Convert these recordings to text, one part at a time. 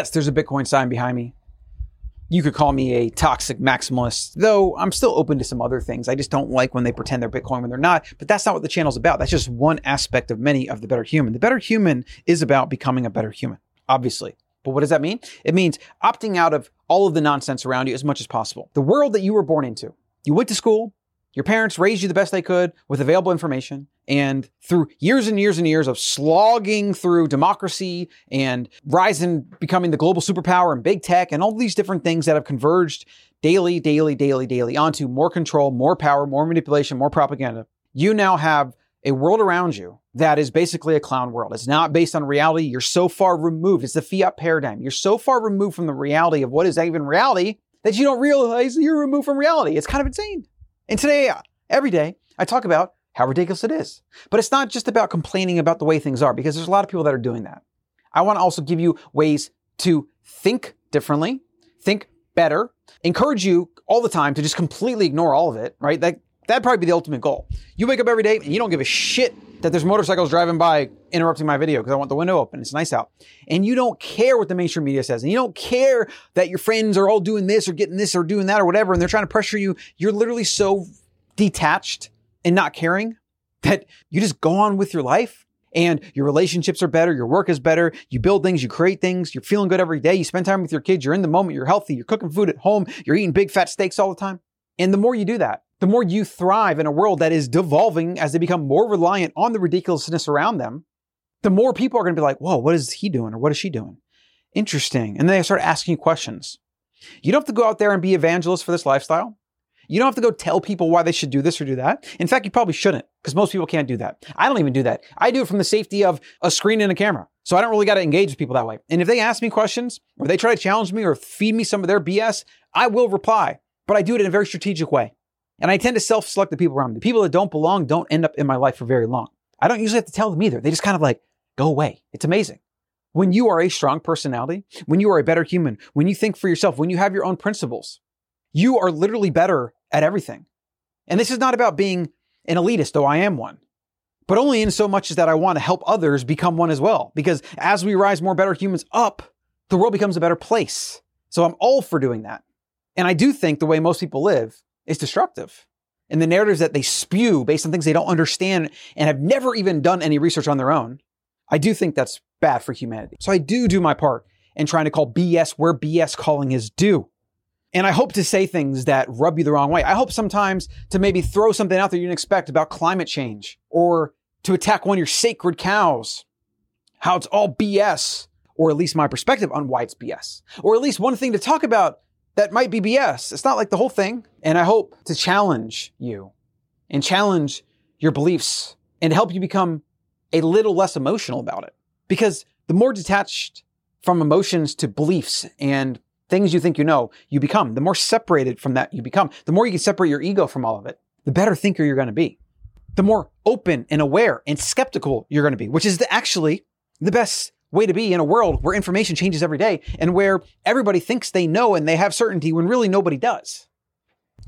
Yes, there's a Bitcoin sign behind me. You could call me a toxic maximalist, though I'm still open to some other things. I just don't like when they pretend they're Bitcoin when they're not. But that's not what the channel's about. That's just one aspect of many of the better human. The better human is about becoming a better human, obviously. But what does that mean? It means opting out of all of the nonsense around you as much as possible. The world that you were born into. You went to school, your parents raised you the best they could with available information. And through years and years and years of slogging through democracy and rising, becoming the global superpower and big tech and all these different things that have converged daily, daily, daily, daily onto more control, more power, more manipulation, more propaganda, you now have a world around you that is basically a clown world. It's not based on reality. You're so far removed. It's the fiat paradigm. You're so far removed from the reality of what is even reality that you don't realize you're removed from reality. It's kind of insane. And today, every day, I talk about how ridiculous it is. But it's not just about complaining about the way things are, because there's a lot of people that are doing that. I want to also give you ways to think differently, think better, encourage you all the time to just completely ignore all of it, right? That, that'd probably be the ultimate goal. You wake up every day and you don't give a shit that there's motorcycles driving by interrupting my video because I want the window open. It's nice out. And you don't care what the mainstream media says. And you don't care that your friends are all doing this or getting this or doing that or whatever. And they're trying to pressure you. You're literally so detached and not caring that you just go on with your life and your relationships are better. Your work is better. You build things, you create things. You're feeling good every day. You spend time with your kids. You're in the moment. You're healthy. You're cooking food at home. You're eating big fat steaks all the time. And the more you do that, the more you thrive in a world that is devolving as they become more reliant on the ridiculousness around them, the more people are going to be like, whoa, what is he doing or what is she doing? Interesting. And then they start asking you questions. You don't have to go out there and be evangelist for this lifestyle. You don't have to go tell people why they should do this or do that. In fact, you probably shouldn't because most people can't do that. I don't even do that. I do it from the safety of a screen and a camera. So I don't really got to engage with people that way. And if they ask me questions or they try to challenge me or feed me some of their BS, I will reply, but I do it in a very strategic way. And I tend to self select the people around me. The people that don't belong don't end up in my life for very long. I don't usually have to tell them either. They just kind of like go away. It's amazing. When you are a strong personality, when you are a better human, when you think for yourself, when you have your own principles, you are literally better at everything. And this is not about being an elitist, though I am one, but only in so much as that I want to help others become one as well. Because as we rise more better humans up, the world becomes a better place. So I'm all for doing that. And I do think the way most people live is destructive. And the narratives that they spew based on things they don't understand and have never even done any research on their own, I do think that's bad for humanity. So I do do my part in trying to call BS where BS calling is due. And I hope to say things that rub you the wrong way. I hope sometimes to maybe throw something out there you didn't expect about climate change or to attack one of your sacred cows, how it's all BS, or at least my perspective on why it's BS, or at least one thing to talk about that might be BS. It's not like the whole thing. And I hope to challenge you and challenge your beliefs and help you become a little less emotional about it. Because the more detached from emotions to beliefs and things you think you know, you become, the more separated from that you become, the more you can separate your ego from all of it, the better thinker you're going to be. The more open and aware and skeptical you're going to be, which is the, actually the best way to be in a world where information changes every day and where everybody thinks they know and they have certainty when really nobody does.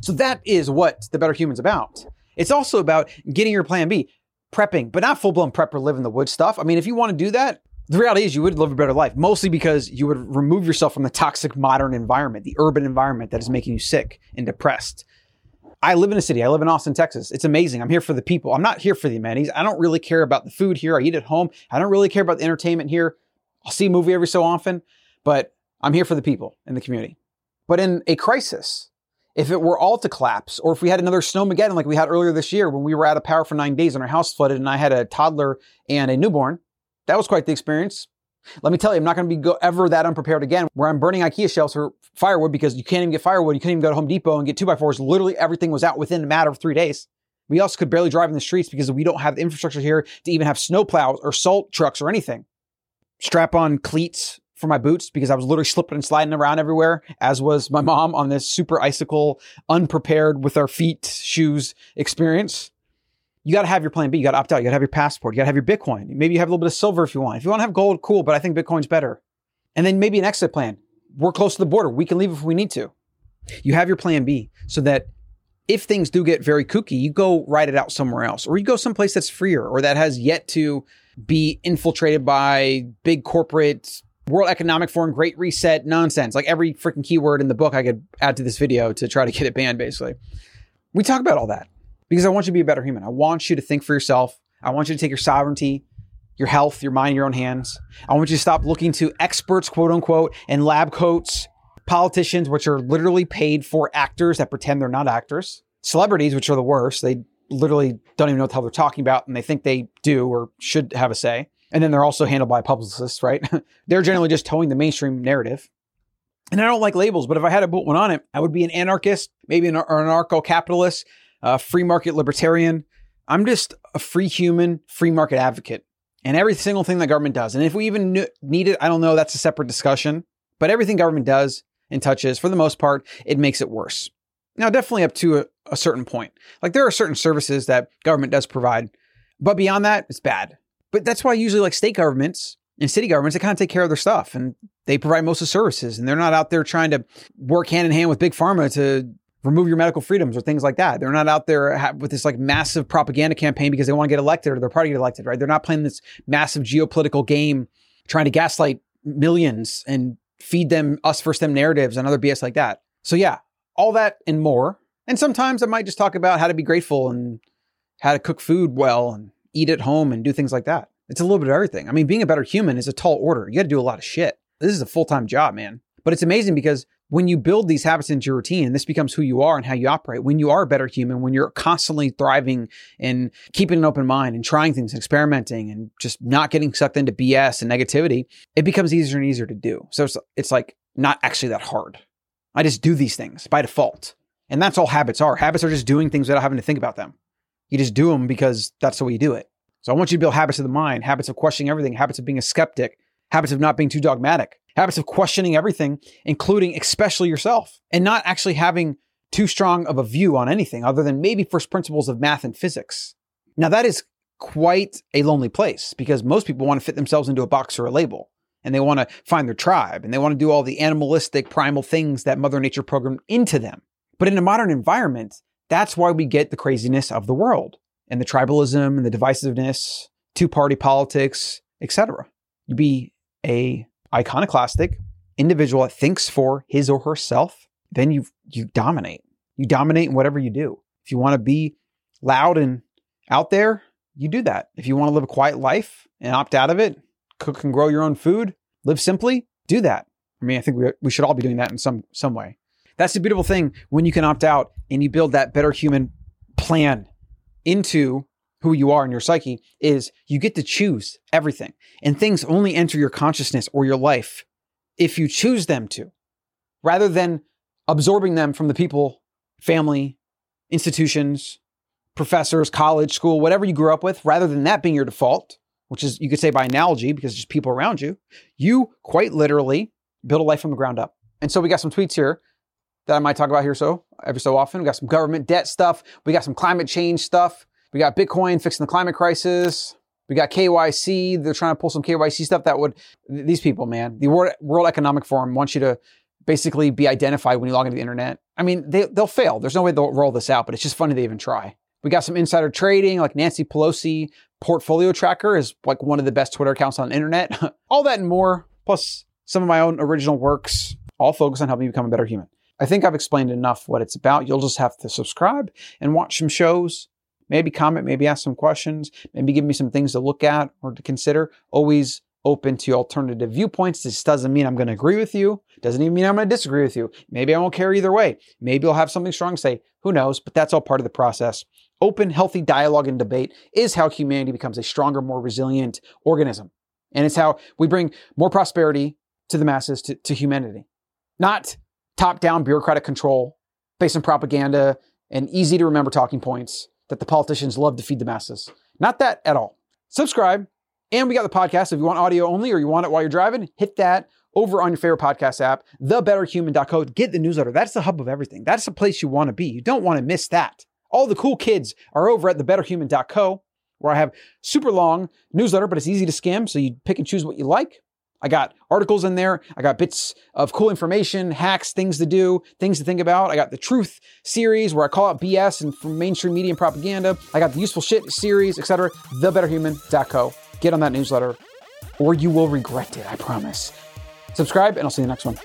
So that is what the better human's about. It's also about getting your plan B, prepping, but not full blown prepper live in the woods stuff. I mean, if you want to do that, the reality is you would live a better life, mostly because you would remove yourself from the toxic modern environment, the urban environment that is making you sick and depressed. I live in a city. I live in Austin, Texas. It's amazing. I'm here for the people. I'm not here for the amenities. I don't really care about the food here. I eat at home. I don't really care about the entertainment here. I'll see a movie every so often, but I'm here for the people in the community. But in a crisis, if it were all to collapse, or if we had another snowmageddon like we had earlier this year when we were out of power for nine days and our house flooded and I had a toddler and a newborn, that was quite the experience. Let me tell you, I'm not going to be go- ever that unprepared again where I'm burning IKEA shelves for firewood because you can't even get firewood. You couldn't even go to Home Depot and get two by fours. Literally everything was out within a matter of three days. We also could barely drive in the streets because we don't have the infrastructure here to even have snow plows or salt trucks or anything. Strap on cleats for my boots because I was literally slipping and sliding around everywhere, as was my mom on this super icicle, unprepared with our feet shoes experience you got to have your plan B. You got to opt out. You got to have your passport. You got to have your Bitcoin. Maybe you have a little bit of silver if you want. If you want to have gold, cool, but I think Bitcoin's better. And then maybe an exit plan. We're close to the border. We can leave if we need to. You have your plan B so that if things do get very kooky, you go ride it out somewhere else, or you go someplace that's freer or that has yet to be infiltrated by big corporate World Economic Forum, Great Reset, nonsense. Like every freaking keyword in the book I could add to this video to try to get it banned, basically. We talk about all that because I want you to be a better human. I want you to think for yourself. I want you to take your sovereignty, your health, your mind in your own hands. I want you to stop looking to experts, quote unquote, and lab coats, politicians, which are literally paid for actors that pretend they're not actors, celebrities, which are the worst. They literally don't even know what the hell they're talking about and they think they do or should have a say. And then they're also handled by publicists, right? they're generally just toeing the mainstream narrative. And I don't like labels, but if I had to put one on it, I would be an anarchist, maybe an anarcho capitalist, a free market libertarian. I'm just a free human, free market advocate. And every single thing that government does, and if we even need it, I don't know, that's a separate discussion. But everything government does and touches, for the most part, it makes it worse. Now, definitely up to a, a certain point. Like there are certain services that government does provide, but beyond that, it's bad. But that's why usually like state governments and city governments, they kind of take care of their stuff and they provide most of the services and they're not out there trying to work hand in hand with big pharma to remove your medical freedoms or things like that. They're not out there with this like massive propaganda campaign because they want to get elected or their party get elected, right? They're not playing this massive geopolitical game trying to gaslight millions and feed them us first them narratives and other BS like that. So yeah, all that and more. And sometimes I might just talk about how to be grateful and how to cook food well and eat at home and do things like that. It's a little bit of everything. I mean, being a better human is a tall order. You got to do a lot of shit. This is a full time job, man. But it's amazing because when you build these habits into your routine and this becomes who you are and how you operate, when you are a better human, when you're constantly thriving and keeping an open mind and trying things and experimenting and just not getting sucked into BS and negativity, it becomes easier and easier to do. So it's, it's like not actually that hard. I just do these things by default. And that's all habits are. Habits are just doing things without having to think about them. You just do them because that's the way you do it. So I want you to build habits of the mind, habits of questioning everything, habits of being a skeptic, habits of not being too dogmatic, habits of questioning everything, including especially yourself, and not actually having too strong of a view on anything other than maybe first principles of math and physics. Now, that is quite a lonely place because most people want to fit themselves into a box or a label and they want to find their tribe and they want to do all the animalistic primal things that Mother Nature programmed into them. But in a modern environment, that's why we get the craziness of the world and the tribalism and the divisiveness, two-party politics, etc. you'd be a iconoclastic individual that thinks for his or herself, then you you dominate. You dominate in whatever you do. If you want to be loud and out there, you do that. If you want to live a quiet life and opt out of it, cook and grow your own food, live simply, do that. I mean, I think we, we should all be doing that in some some way. That's the beautiful thing when you can opt out and you build that better human plan into who you are in your psyche is you get to choose everything and things only enter your consciousness or your life if you choose them to rather than absorbing them from the people, family, institutions, professors, college, school, whatever you grew up with, rather than that being your default, which is, you could say by analogy, because it's just people around you, you quite literally build a life from the ground up. And so we got some tweets here that I might talk about here so every so often. We got some government debt stuff. We got some climate change stuff. We got Bitcoin fixing the climate crisis. We got KYC. They're trying to pull some KYC stuff that would, these people, man, the World, Economic Forum wants you to basically be identified when you log into the internet. I mean, they, they'll fail. There's no way they'll roll this out, but it's just funny they even try. We got some insider trading, like Nancy Pelosi portfolio tracker is like one of the best Twitter accounts on the internet. all that and more, plus some of my own original works, all focus on helping you become a better human. I think I've explained enough what it's about. You'll just have to subscribe and watch some shows maybe comment, maybe ask some questions, maybe give me some things to look at or to consider. Always open to alternative viewpoints. This doesn't mean I'm going to agree with you. Doesn't even mean I'm going to disagree with you. Maybe I won't care either way. Maybe I'll have something strong to say. Who knows? But that's all part of the process. Open, healthy dialogue and debate is how humanity becomes a stronger, more resilient organism. And it's how we bring more prosperity to the masses, to, to humanity. Not top down bureaucratic control based on propaganda and easy to remember talking points that the politicians love to feed the masses. Not that at all. Subscribe. And we got the podcast. If you want audio only or you want it while you're driving, hit that over on your favorite podcast app, thebetterhuman.co. Get the newsletter. That's the hub of everything. That's the place you want to be. You don't want to miss that. All the cool kids are over at thebetterhuman.co, where I have super long newsletter, but it's easy to skim. So you pick and choose what you like. I got articles in there. I got bits of cool information, hacks, things to do, things to think about. I got the truth series where I call out BS and from mainstream media and propaganda. I got the useful shit series, etc. TheBetterHuman.co. Get on that newsletter or you will regret it, I promise. Subscribe, and I'll see you next one.